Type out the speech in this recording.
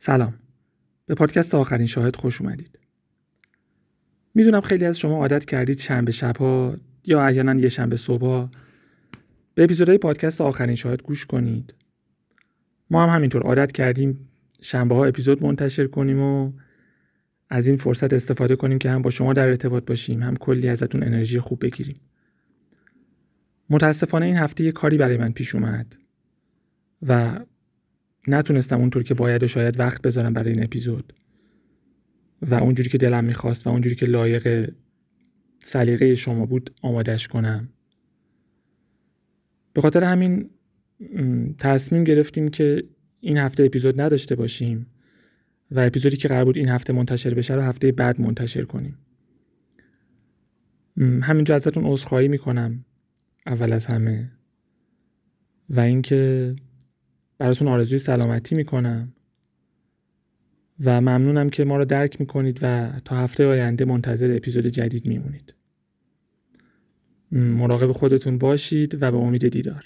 سلام. به پادکست آخرین شاهد خوش اومدید. می‌دونم خیلی از شما عادت کردید شنبه شبها یا احیانا یه شنبه صبح به اپیزودهای پادکست آخرین شاهد گوش کنید. ما هم همینطور عادت کردیم شنبه ها اپیزود منتشر کنیم و از این فرصت استفاده کنیم که هم با شما در ارتباط باشیم هم کلی ازتون انرژی خوب بگیریم. متاسفانه این هفته یه کاری برای من پیش اومد و نتونستم اونطور که باید و شاید وقت بذارم برای این اپیزود. و اونجوری که دلم می‌خواست و اونجوری که لایق سلیقه شما بود آمادش کنم. به خاطر همین تصمیم گرفتیم که این هفته اپیزود نداشته باشیم و اپیزودی که قرار بود این هفته منتشر بشه رو هفته بعد منتشر کنیم. همینجا ازتون عذرخواهی می‌کنم. اول از همه. و اینکه براتون آرزوی سلامتی می‌کنم. و ممنونم که ما رو درک می‌کنید و تا هفته آینده منتظر اپیزود جدید میمونید. مراقب خودتون باشید و به امید دیدار.